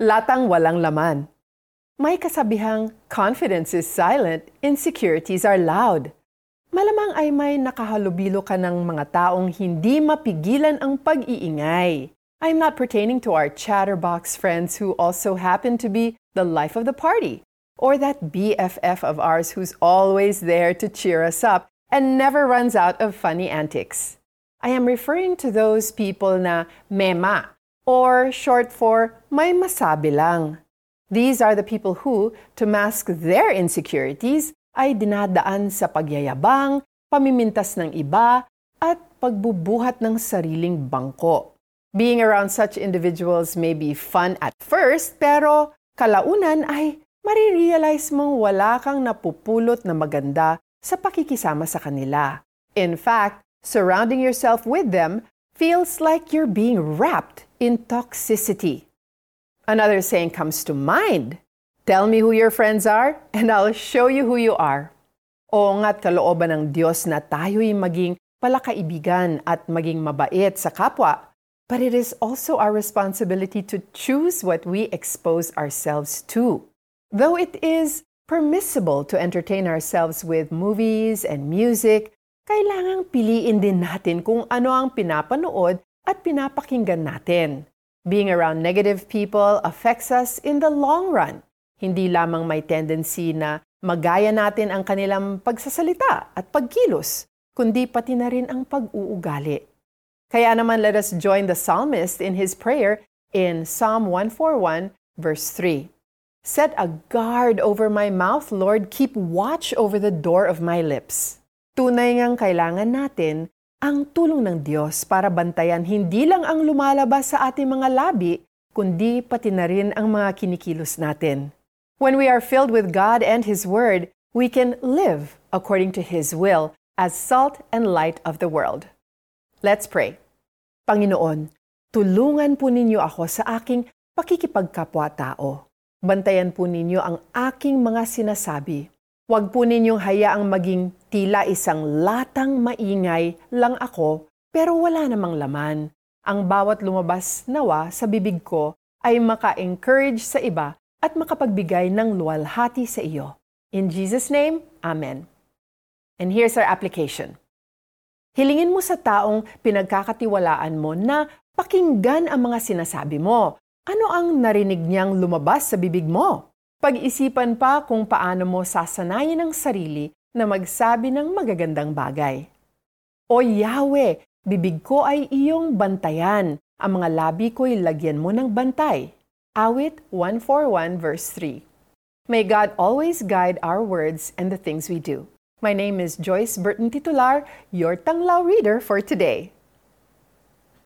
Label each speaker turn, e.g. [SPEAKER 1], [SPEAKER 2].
[SPEAKER 1] latang walang laman. May kasabihang, confidence is silent, insecurities are loud. Malamang ay may nakahalubilo ka ng mga taong hindi mapigilan ang pag-iingay. I'm not pertaining to our chatterbox friends who also happen to be the life of the party, or that BFF of ours who's always there to cheer us up and never runs out of funny antics. I am referring to those people na mema, or short for may masabi lang. These are the people who, to mask their insecurities, ay dinadaan sa pagyayabang, pamimintas ng iba, at pagbubuhat ng sariling bangko. Being around such individuals may be fun at first, pero kalaunan ay marirealize mong wala kang napupulot na maganda sa pakikisama sa kanila. In fact, surrounding yourself with them feels like you're being wrapped in toxicity. Another saying comes to mind Tell me who your friends are, and I'll show you who you are. O nga't kalooban ng Diyos na tayo'y maging palakaibigan at maging mabait sa kapwa, but it is also our responsibility to choose what we expose ourselves to. Though it is permissible to entertain ourselves with movies and music, kailangang piliin din natin kung ano ang pinapanood at pinapakinggan natin. Being around negative people affects us in the long run. Hindi lamang may tendency na magaya natin ang kanilang pagsasalita at pagkilos, kundi pati na rin ang pag-uugali. Kaya naman let us join the psalmist in his prayer in Psalm 141 verse 3. Set a guard over my mouth, Lord. Keep watch over the door of my lips. Tunay ngang kailangan natin ang tulong ng Diyos para bantayan hindi lang ang lumalabas sa ating mga labi, kundi pati na rin ang mga kinikilos natin. When we are filled with God and His Word, we can live according to His will as salt and light of the world. Let's pray. Panginoon, tulungan po ninyo ako sa aking pakikipagkapwa-tao. Bantayan po ninyo ang aking mga sinasabi Huwag po ninyong hayaang maging tila isang latang maingay lang ako pero wala namang laman. Ang bawat lumabas nawa sa bibig ko ay maka-encourage sa iba at makapagbigay ng luwalhati sa iyo. In Jesus' name, Amen. And here's our application. Hilingin mo sa taong pinagkakatiwalaan mo na pakinggan ang mga sinasabi mo. Ano ang narinig niyang lumabas sa bibig mo? Pag-isipan pa kung paano mo sasanayin ang sarili na magsabi ng magagandang bagay. O Yahweh, bibig ko ay iyong bantayan. Ang mga labi ko'y lagyan mo ng bantay. Awit 141 verse 3. May God always guide our words and the things we do. My name is Joyce Burton Titular, your Tanglaw reader for today.